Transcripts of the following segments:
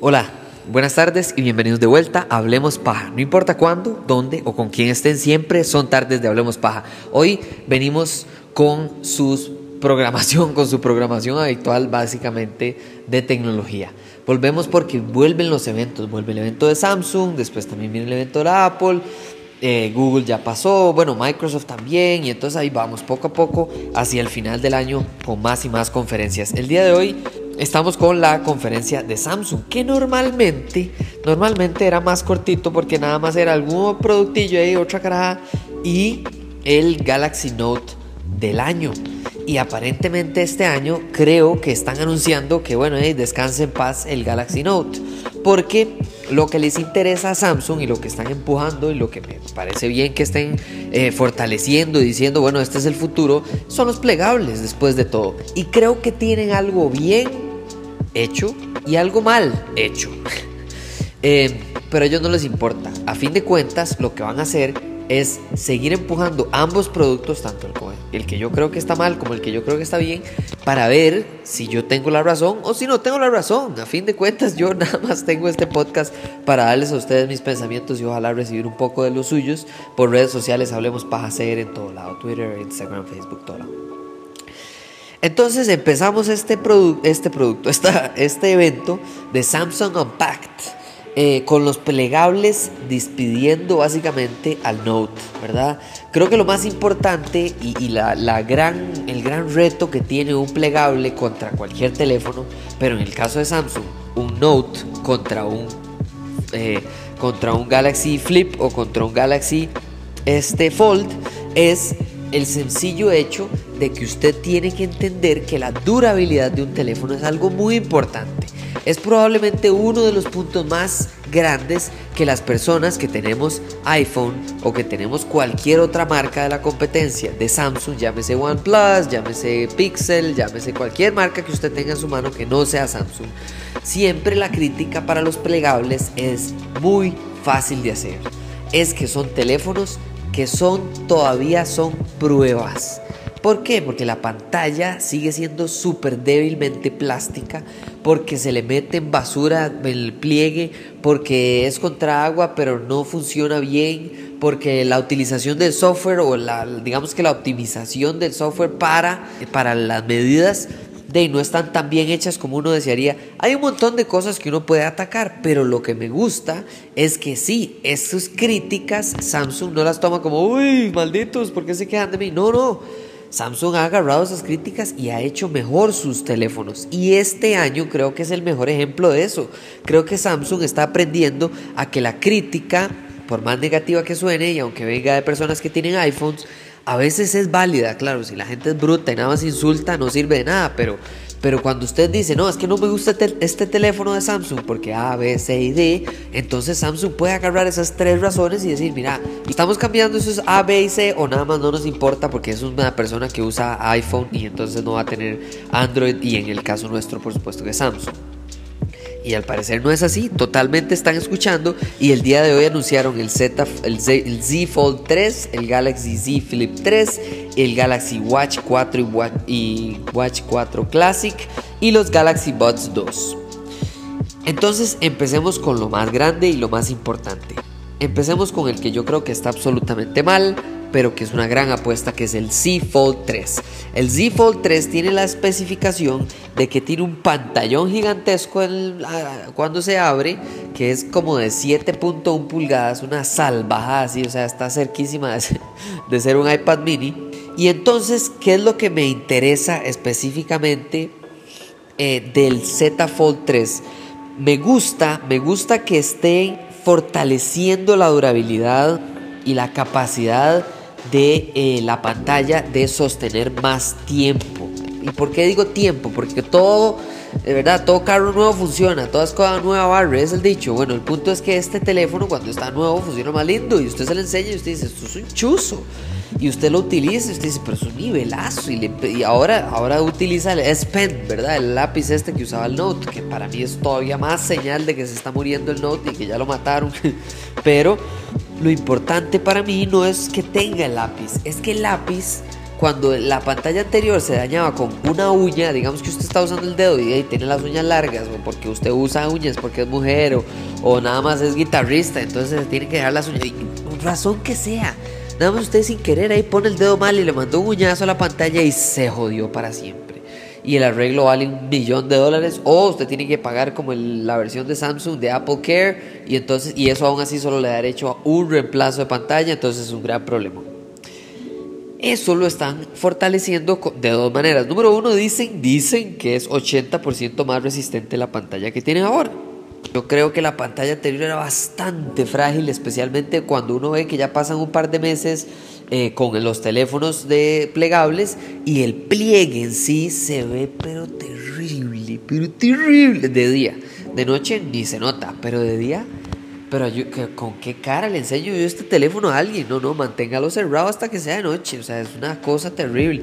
Hola, buenas tardes y bienvenidos de vuelta a Hablemos Paja. No importa cuándo, dónde o con quién estén, siempre son tardes de Hablemos Paja. Hoy venimos con sus programación, con su programación habitual básicamente de tecnología. Volvemos porque vuelven los eventos, vuelve el evento de Samsung, después también viene el evento de Apple, eh, Google ya pasó, bueno, Microsoft también, y entonces ahí vamos poco a poco hacia el final del año con más y más conferencias. El día de hoy estamos con la conferencia de Samsung, que normalmente, normalmente era más cortito porque nada más era algún productillo ahí, otra cara y el Galaxy Note del año. Y aparentemente este año creo que están anunciando que, bueno, descanse en paz el Galaxy Note. Porque lo que les interesa a Samsung y lo que están empujando y lo que me parece bien que estén eh, fortaleciendo y diciendo, bueno, este es el futuro, son los plegables después de todo. Y creo que tienen algo bien hecho y algo mal hecho. Eh, pero a ellos no les importa. A fin de cuentas, lo que van a hacer es seguir empujando ambos productos, tanto el, el, que yo creo que está mal como el que yo creo que está bien, para ver si yo tengo la razón o si no tengo la razón. A fin de cuentas, yo nada más tengo este podcast para darles a ustedes mis pensamientos y ojalá recibir un poco de los suyos por redes sociales. Hablemos para hacer en todo lado: Twitter, Instagram, Facebook, todo lado. Entonces empezamos este, este producto, esta, este evento de Samsung Unpacked eh, con los plegables despidiendo básicamente al Note, ¿verdad? Creo que lo más importante y, la, gran, el gran reto que tiene un plegable contra cualquier teléfono, pero en el caso de Samsung, un Note contra un, eh, contra un Galaxy Flip o contra un Galaxy este, Fold, es el sencillo hecho de que usted tiene que entender que la durabilidad de un teléfono es algo muy importante. Es probablemente uno de los puntos más grandes que las personas que tenemos iPhone o que tenemos cualquier otra marca de la competencia de Samsung, llámese OnePlus, llámese Pixel, llámese cualquier marca que usted tenga en su mano que no sea Samsung, siempre la crítica para los plegables es muy fácil de hacer. Es que son teléfonos que son todavía son pruebas. ¿Por qué? Porque la pantalla sigue siendo súper débilmente plástica, porque se le mete en basura en el pliegue, porque es contra agua pero no funciona bien, porque la utilización del software o la, digamos que la optimización del software para, para las medidas de no están tan bien hechas como uno desearía. Hay un montón de cosas que uno puede atacar, pero lo que me gusta es que sí, esas críticas Samsung no las toma como, uy, malditos, ¿por qué se quedan de mí? No, no. Samsung ha agarrado esas críticas y ha hecho mejor sus teléfonos. Y este año creo que es el mejor ejemplo de eso. Creo que Samsung está aprendiendo a que la crítica, por más negativa que suene, y aunque venga de personas que tienen iPhones, a veces es válida, claro, si la gente es bruta y nada más insulta, no sirve de nada, pero, pero cuando usted dice, no, es que no me gusta este teléfono de Samsung porque A, B, C y D, entonces Samsung puede agarrar esas tres razones y decir, mira, estamos cambiando esos A, B y C o nada más no nos importa porque es una persona que usa iPhone y entonces no va a tener Android y en el caso nuestro, por supuesto que Samsung. Y al parecer no es así, totalmente están escuchando y el día de hoy anunciaron el Z, el Z, Fold 3, el Galaxy Z Flip 3, el Galaxy Watch 4 y Watch, 4 Classic y los Galaxy Buds 2. Entonces empecemos con lo más grande y lo más importante. Empecemos con el que yo creo que está absolutamente mal, pero que es una gran apuesta, que es el Z Fold 3. El Z Fold 3 tiene la especificación de que tiene un pantallón gigantesco cuando se abre, que es como de 7.1 pulgadas, una salvajada así, o sea, está cerquísima de ser, un iPad mini. Y entonces, ¿qué es lo que me interesa específicamente eh, del Z Fold 3? Me gusta, me gusta que esté fortaleciendo la durabilidad y la capacidad de eh, la pantalla de sostener más tiempo. ¿Y por qué digo tiempo? Porque todo, de verdad, todo carro nuevo funciona, toda escoba nueva barre, es el dicho. Bueno, el punto es que este teléfono cuando está nuevo funciona más lindo y usted se le enseña y usted dice, esto es un chuzo. Y usted lo utiliza y usted dice, pero es un nivelazo. Y, y ahora, ahora utiliza el S Pen, ¿verdad? El lápiz este que usaba el Note, que para mí es todavía más señal de que se está muriendo el Note y que ya lo mataron. pero lo importante para mí no es que tenga el lápiz, es que el lápiz cuando la pantalla anterior se dañaba con una uña, digamos que usted está usando el dedo y, tiene las uñas largas, o porque usted usa uñas porque es mujer, o, o nada más es guitarrista, entonces se tiene que dejar las uñas, razón que sea. Nada más usted sin querer ahí pone el dedo mal y le mandó un uñazo a la pantalla y se jodió para siempre. Y el arreglo vale un millón de dólares o usted tiene que pagar como la versión de Samsung de Apple Care y entonces y eso aún así solo le da derecho a un reemplazo de pantalla, entonces es un gran problema. Eso lo están fortaleciendo de dos maneras. Número uno, dicen, dicen que es 80% más resistente la pantalla que tienen ahora. Yo creo que la pantalla anterior era bastante frágil, especialmente cuando uno ve que ya pasan un par de meses eh, con los teléfonos de plegables y el pliegue en sí se ve pero terrible, pero terrible de día. De noche ni se nota, pero de día pero yo, ¿con qué cara le enseño yo este teléfono a alguien? No, no, manténgalo cerrado hasta que sea de noche. O sea, es una cosa terrible.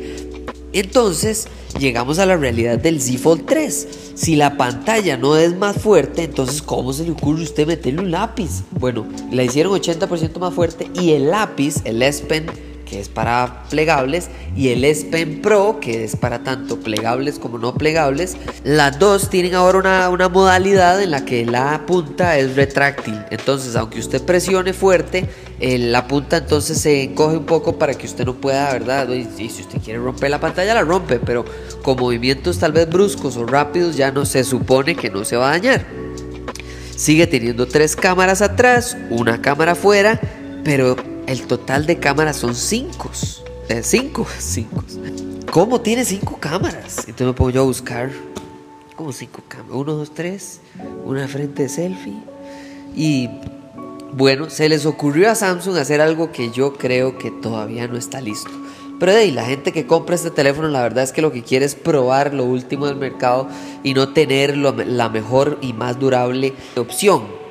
Entonces, llegamos a la realidad del Z Fold 3. Si la pantalla no es más fuerte, entonces, ¿cómo se le ocurre a usted meterle un lápiz? Bueno, la hicieron 80% más fuerte y el lápiz, el S Pen, que es para plegables, y el S Pen Pro, que es para tanto plegables como no plegables. Las dos tienen ahora una, modalidad en la que la punta es retráctil. Entonces, aunque usted presione fuerte, eh, la punta entonces se encoge un poco para que usted no pueda, ¿verdad? Y, y, si usted quiere romper la pantalla, la rompe, pero con movimientos tal vez bruscos o rápidos ya no se supone que no se va a dañar. Sigue teniendo tres cámaras atrás, una cámara afuera, pero el total de cámaras son 5. 5. 5. ¿Cómo tiene 5 cámaras? Entonces me pongo yo a buscar. Como 5 cámaras. 1, 2, 3. Una frente de selfie. Y bueno, se les ocurrió a Samsung hacer algo que yo creo que todavía no está listo. Pero ahí, la gente que compra este teléfono, la verdad es que lo que quiere es probar lo último del mercado y no tener la mejor y más durable opción.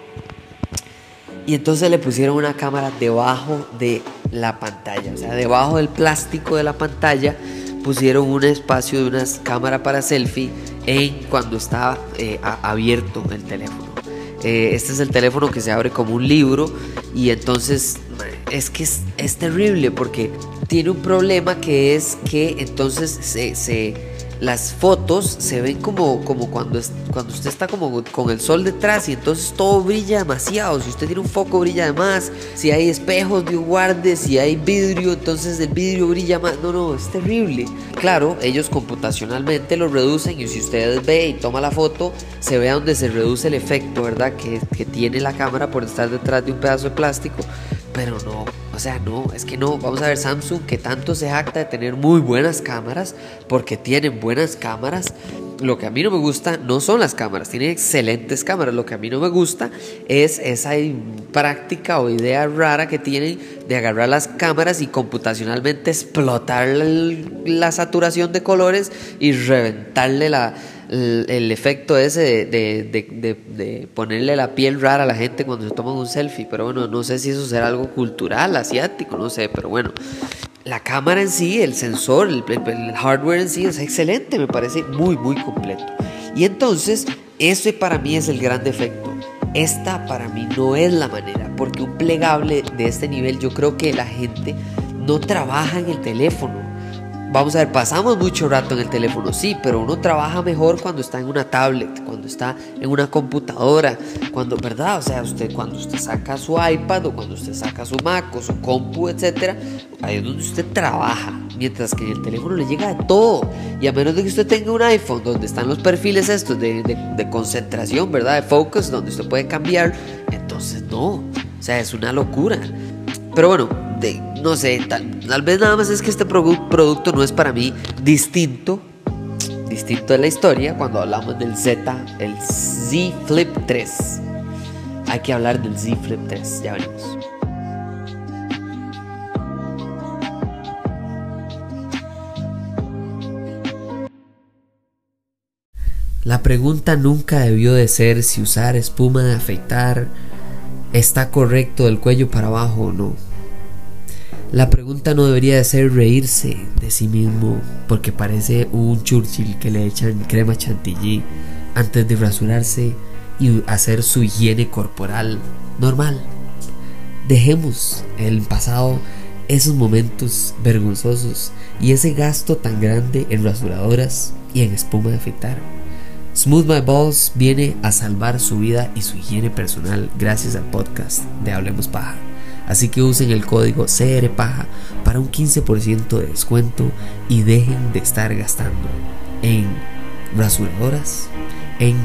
Y entonces le pusieron una cámara debajo de la pantalla, o sea, debajo del plástico de la pantalla pusieron un espacio de una cámara para selfie en cuando estaba eh, abierto el teléfono. Eh, este es el teléfono que se abre como un libro y entonces es que es, terrible porque tiene un problema que es que entonces se las fotos se ven como, como cuando, cuando usted está como con el sol detrás y entonces todo brilla demasiado. Si usted tiene un foco brilla de más, si hay espejos de un guarde, si hay vidrio, entonces el vidrio brilla más. No, no, es terrible. Claro, ellos computacionalmente lo reducen y si usted ve y toma la foto, se ve donde se reduce el efecto, ¿verdad? Que, que tiene la cámara por estar detrás de un pedazo de plástico. Pero no, o sea, no, es que no. Vamos a ver Samsung que tanto se jacta de tener muy buenas cámaras, porque tienen buenas cámaras. Lo que a mí no me gusta no son las cámaras, tienen excelentes cámaras. Lo que a mí no me gusta es esa práctica o idea rara que tienen de agarrar las cámaras y computacionalmente explotar la saturación de colores y reventarle la, el, efecto ese de, ponerle la piel rara a la gente cuando se toman un selfie. Pero bueno, no sé si eso será algo cultural, asiático, no sé, pero bueno. La cámara en sí, el sensor, el, hardware en sí es excelente, me parece muy, muy completo. Y entonces, ese para mí es el gran defecto. Esta para mí no es la manera, porque un plegable de este nivel yo creo que la gente no trabaja en el teléfono Vamos a ver, pasamos mucho rato en el teléfono, sí, pero uno trabaja mejor cuando está en una tablet, cuando está en una computadora, cuando, ¿verdad? O sea, usted cuando usted saca su iPad o cuando usted saca su Mac o su compu, etcétera, ahí es donde usted trabaja, mientras que en el teléfono le llega de todo. Y a menos de que usted tenga un iPhone donde están los perfiles estos de, de concentración, ¿verdad? De focus, donde usted puede cambiar, entonces no, o sea, es una locura. Pero bueno, no sé, tal, vez nada más es que este producto no es para mí distinto, distinto de la historia cuando hablamos del Z, el Z Flip 3. Hay que hablar del Z Flip 3, ya veremos. La pregunta nunca debió de ser si usar espuma de afeitar está correcto del cuello para abajo o no. La pregunta no debería de ser reírse de sí mismo porque parece un Churchill que le echan crema chantilly antes de rasurarse y hacer su higiene corporal normal. dejemos el pasado esos momentos vergonzosos y ese gasto tan grande en rasuradoras y en espuma de afeitar. Smooth My Balls viene a salvar su vida y su higiene personal gracias al podcast de Hablemos Paja. Así que usen el código CRPAJA para un 15% de descuento y dejen de estar gastando en rasuradoras, en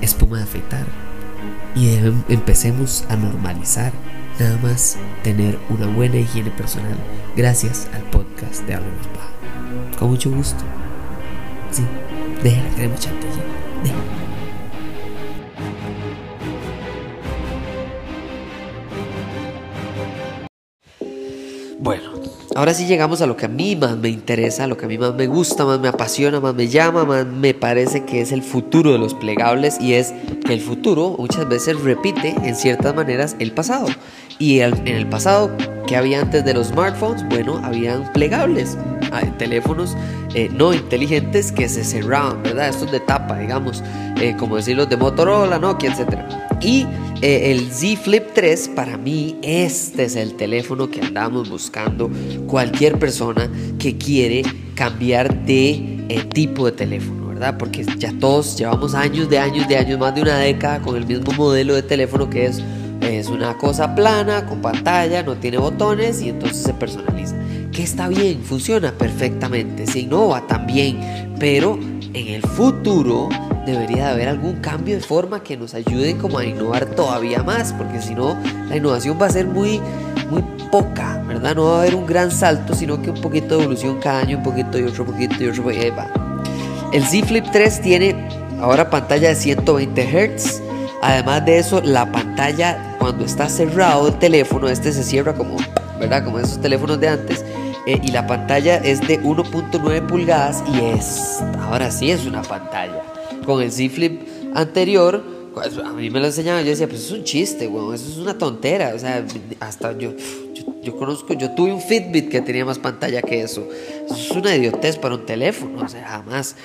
espuma de afeitar y empecemos a normalizar nada más tener una buena higiene personal gracias al podcast de Hablemos Paja. Con mucho gusto. Sí, dejen la crema chantilly. Bueno, ahora sí llegamos a lo que a mí más me interesa, lo que a mí más me gusta, más me apasiona, más me llama, más me parece que es el futuro de los plegables y es que el futuro muchas veces repite en ciertas maneras el pasado. Y en el pasado, ¿qué había antes de los smartphones? Bueno, habían plegables, teléfonos eh, no inteligentes que se cerraban, ¿verdad? Estos de tapa, digamos, eh, como decir los de Motorola, Nokia, etc. Y eh, el Z Flip 3, para mí, este es el teléfono que andamos buscando cualquier persona que quiere cambiar de eh, tipo de teléfono, ¿verdad? Porque ya todos llevamos años de años de años, más de una década con el mismo modelo de teléfono que es, es una cosa plana, con pantalla, no tiene botones y entonces se personaliza. Que está bien, funciona perfectamente, se innova también, pero en el futuro debería de haber algún cambio de forma que nos ayude como a innovar todavía más, porque si no, la innovación va a ser muy, muy poca, ¿verdad? No va a haber un gran salto, sino que un poquito de evolución cada año, un poquito y otro poquito y otro poquito. va. El Z Flip 3 tiene ahora pantalla de 120 Hz. Además de eso, la pantalla cuando está cerrado el teléfono, este se cierra como, ¿verdad? Como esos teléfonos de antes. Eh, y la pantalla es de 1.9 pulgadas y es, ahora sí es una pantalla. Con el Z Flip anterior, pues, a mí me lo enseñaban, yo decía, pues es un chiste, weón, eso es una tontera, o sea, hasta yo, yo, conozco, yo tuve un Fitbit que tenía más pantalla que eso, eso es una idiotez para un teléfono, o sea, jamás,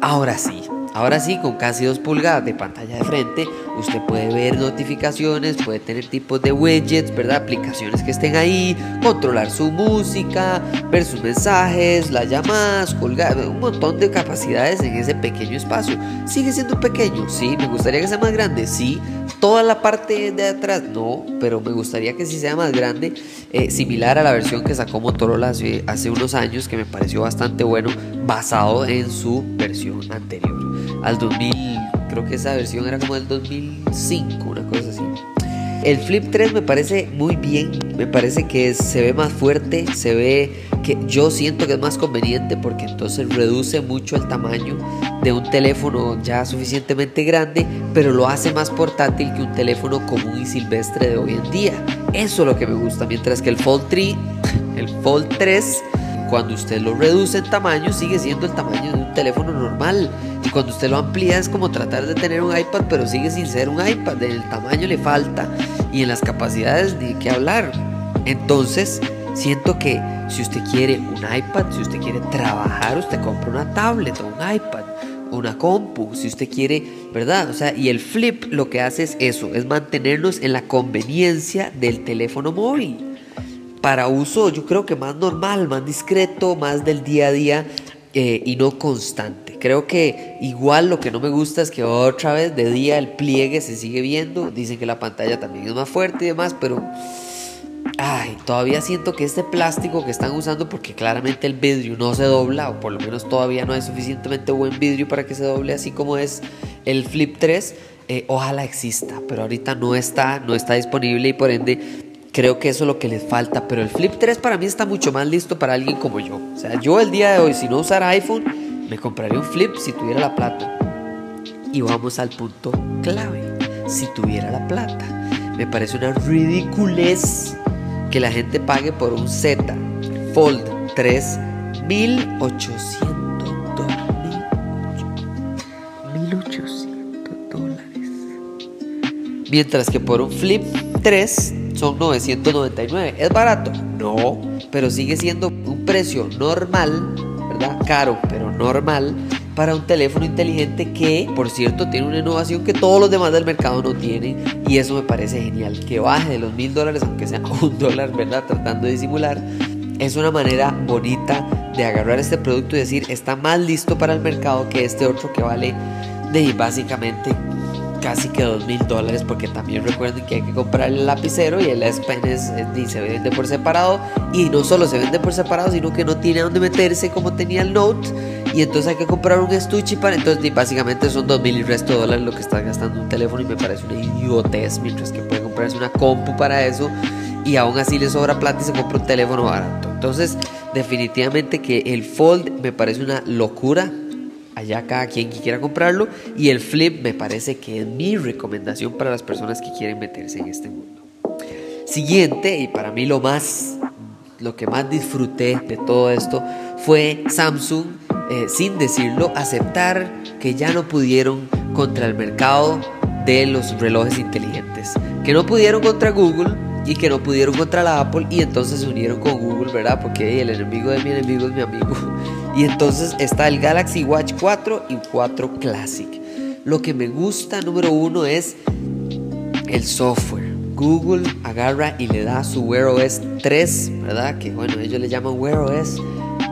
ahora sí, Ahora sí, con casi 2 pulgadas de pantalla de frente, usted puede ver notificaciones, puede tener tipos de widgets, ¿verdad? Aplicaciones que estén ahí, controlar su música, ver sus mensajes, las llamadas, colgar, un montón de capacidades en ese pequeño espacio. ¿Sigue siendo pequeño? Sí. ¿Me gustaría que sea más grande? Sí. Toda la parte de atrás, no, pero me gustaría que sí sea más grande, eh, similar a la versión que sacó Motorola hace, hace unos años, que me pareció bastante bueno, basado en su versión anterior al 2000, creo que esa versión era como del 2005, una cosa así. El Flip 3 me parece muy bien, me parece que se ve más fuerte, se ve que yo siento que es más conveniente porque entonces reduce mucho el tamaño de un teléfono ya suficientemente grande, pero lo hace más portátil que un teléfono común y silvestre de hoy en día. Eso es lo que me gusta, mientras que el Fold 3, el Fold 3 cuando usted lo reduce en tamaño, sigue siendo el tamaño de un teléfono normal. Y cuando usted lo amplía es como tratar de tener un iPad, pero sigue sin ser un iPad. En el tamaño le falta y en las capacidades ni qué hablar. Entonces, siento que si usted quiere un iPad, si usted quiere trabajar, usted compra una tablet o un iPad una compu, si usted quiere, ¿verdad? O sea, y el flip lo que hace es eso, es mantenernos en la conveniencia del teléfono móvil para uso yo creo que más normal, más discreto, más del día a día eh, y no constante. Creo que igual lo que no me gusta es que otra vez de día el pliegue se sigue viendo, dicen que la pantalla también es más fuerte y demás, pero... Ay, todavía siento que este plástico que están usando, porque claramente el vidrio no se dobla, o por lo menos todavía no hay suficientemente buen vidrio para que se doble así como es el Flip 3, eh, ojalá exista, pero ahorita no está, no está disponible y por ende Creo que eso es lo que les falta, pero el Flip 3 para mí está mucho más listo para alguien como yo. O sea, yo el día de hoy, si no usara iPhone, me compraría un Flip si tuviera la plata. Y vamos al punto clave, si tuviera la plata. Me parece una ridiculez que la gente pague por un Z Fold 3 1800 dólares. 1800 dólares. Mientras que por un Flip 3 son 999. ¿Es barato? No, pero sigue siendo un precio normal, Caro, pero normal para un teléfono inteligente que, por cierto, tiene una innovación que todos los demás del mercado no tienen y eso me parece genial. Que baje de los mil dólares, aunque sea un dólar, ¿verdad? Tratando de disimular. Es una manera bonita de agarrar este producto y decir, está más listo para el mercado que este otro que vale de básicamente casi que dos mil dólares porque también recuerden que hay que comprar el lapicero y el S Pen es, se vende por separado. Y no solo se vende por separado sino que no tiene dónde meterse como tenía el Note. Y entonces hay que comprar un estuche para entonces básicamente son dos mil y resto de dólares lo que está gastando un teléfono y me parece una idiotez mientras que puede comprarse una compu para eso. Y aún así le sobra plata y se compra un teléfono barato. Entonces definitivamente que el Fold me parece una locura allá cada quien que quiera comprarlo. Y el flip me parece que es mi recomendación para las personas que quieren meterse en este mundo. Siguiente, y para mí lo más, lo que más disfruté de todo esto fue Samsung, eh, sin decirlo, aceptar que ya no pudieron contra el mercado de los relojes inteligentes, que no pudieron contra Google y que no pudieron contra la Apple y entonces se unieron con Google, ¿verdad? Porque el enemigo de mi enemigo es mi amigo. Y entonces está el Galaxy Watch 4 y 4 Classic. Lo que me gusta, número uno, es el software. Google agarra y le da su Wear OS 3, ¿verdad? Que bueno, ellos le llaman Wear OS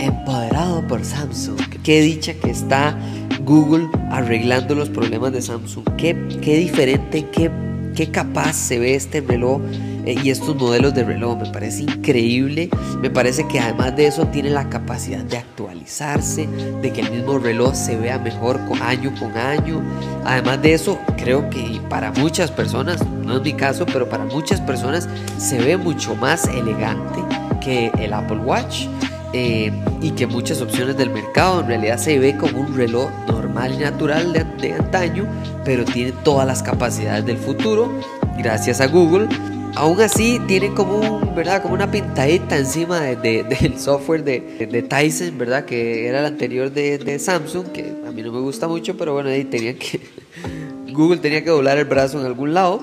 empoderado por Samsung. Qué dicha que está Google arreglando los problemas de Samsung. Qué, qué diferente, qué, qué capaz se ve este reloj eh, y estos modelos de reloj. Me parece increíble. Me parece que además de eso tiene la capacidad de actualizarse, de que el mismo reloj se vea mejor año con año. Además de eso, creo que para muchas personas, no es mi caso, pero para muchas personas se ve mucho más elegante que el Apple Watch. Eh, y que muchas opciones del mercado en realidad se ve como un reloj normal y natural de, de antaño, pero tiene todas las capacidades del futuro gracias a Google aún así tiene como un, ¿verdad? Como una pintadita encima del software de, Tyson, ¿verdad? Que era el anterior de, Samsung, que a mí no me gusta mucho, pero bueno, ahí tenía que Google tenía que doblar el brazo en algún lado.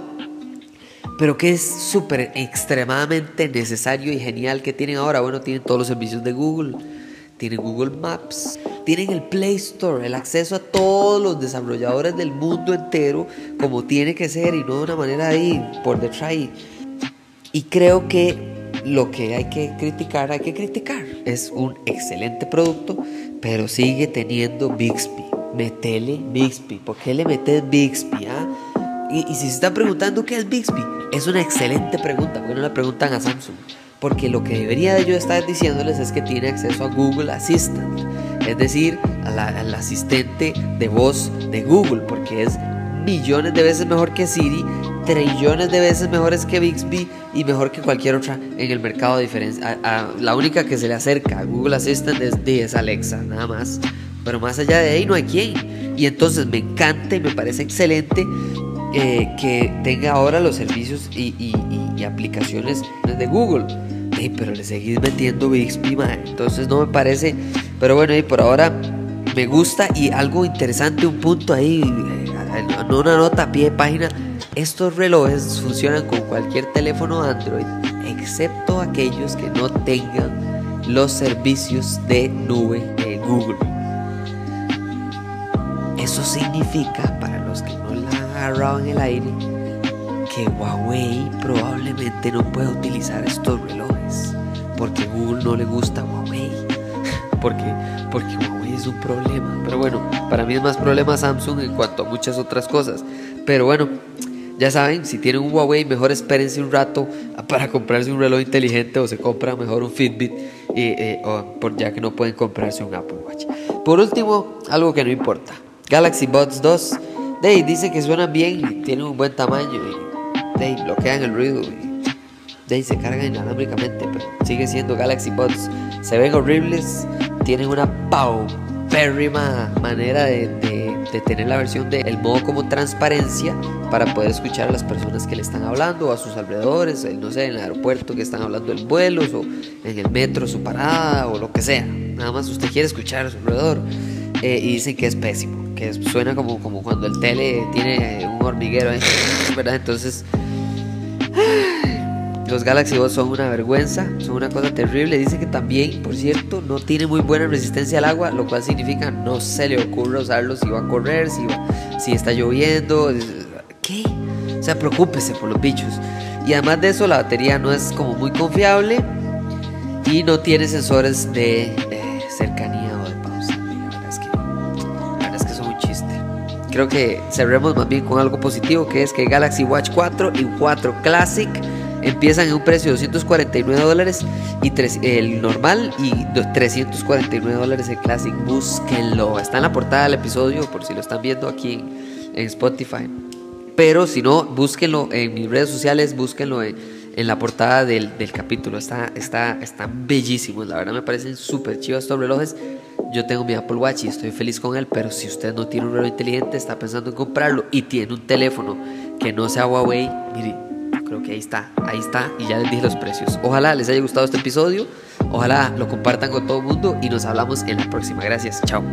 Pero que es súper extremadamente necesario y genial que tienen ahora. Bueno, tienen todos los servicios de Google. Tienen Google Maps. Tienen el Play Store, el acceso a todos los desarrolladores del mundo entero como tiene que ser y no de una manera ahí por detrás. Y creo que lo que hay que criticar, hay que criticar. Es un excelente producto, pero sigue teniendo Bixby. Metele Bixby. ¿Por qué le metes Bixby? Ah? Y, si se están preguntando qué es Bixby, es una excelente pregunta. ¿Por qué no la preguntan a Samsung? Porque lo que debería de yo estar diciéndoles es que tiene acceso a Google Assistant, es decir, al asistente de voz de Google, porque es millones de veces mejor que Siri, trillones de veces mejores que Bixby y mejor que cualquier otra en el mercado de diferencia. la única que se le acerca a Google Assistant es, es Alexa, nada más. Pero más allá de ahí no hay quien. Y entonces me encanta y me parece excelente eh, que tenga ahora los servicios y, aplicaciones de Google. pero le seguís metiendo Bixby, entonces no me parece. Pero bueno, y por ahora me gusta y algo interesante, un punto ahí no una nota a pie de página, estos relojes funcionan con cualquier teléfono Android, excepto aquellos que no tengan los servicios de nube de Google. Eso significa, agarrado en el aire, que Huawei probablemente no pueda utilizar estos relojes, porque Google no le gusta Huawei. porque, porque Huawei es un problema. Pero bueno, para mí es más problema Samsung en cuanto a muchas otras cosas. Pero bueno, ya saben, si tienen un Huawei, mejor espérense un rato para comprarse un reloj inteligente o se compra mejor un Fitbit, eh, por, ya que no pueden comprarse un Apple Watch. Por último, algo que no importa. Galaxy Buds 2, de dice que suenan bien tienen un buen tamaño y de bloquean el ruido y de se cargan inalámbricamente, pero sigue siendo Galaxy Buds. Se ven horribles, tienen una paupérrima manera de de tener la versión del modo como transparencia para poder escuchar a las personas que le están hablando, a sus alrededores, no sé, en el aeropuerto que están hablando en vuelos o en el metro su parada o lo que sea. Nada más usted quiere escuchar a su alrededor eh, y dicen que es pésimo, que suena como, como cuando el tele tiene un hormiguero, ¿verdad? Entonces, Los Galaxy Buds son una vergüenza, son una cosa terrible. Dice que también, por cierto, no tiene muy buena resistencia al agua, lo cual significa no se le ocurre usarlos si va a correr, si, si está lloviendo. ¿Qué? O sea, preocúpese por los bichos. Y además de eso, la batería no es como muy confiable y no tiene sensores de eh, cercanía Creo que cerremos más bien con algo positivo, que es que Galaxy Watch 4 y 4 Classic empiezan en un precio de 249 dólares y el normal y 349 dólares el Classic. Búsquenlo. Está en la portada del episodio por si lo están viendo aquí en Spotify. Pero si no, búsquenlo en mis redes sociales, búsquenlo en, la portada del, capítulo. Está, está, están bellísimos, la verdad me parecen súper chivos estos relojes. Yo tengo mi Apple Watch y estoy feliz con él, pero si usted no tiene un reloj inteligente, está pensando en comprarlo y tiene un teléfono que no sea Huawei, mire, creo que ahí está, ahí está y ya les dije los precios. Ojalá les haya gustado este episodio, ojalá lo compartan con todo el mundo y nos hablamos en la próxima. Gracias, chao.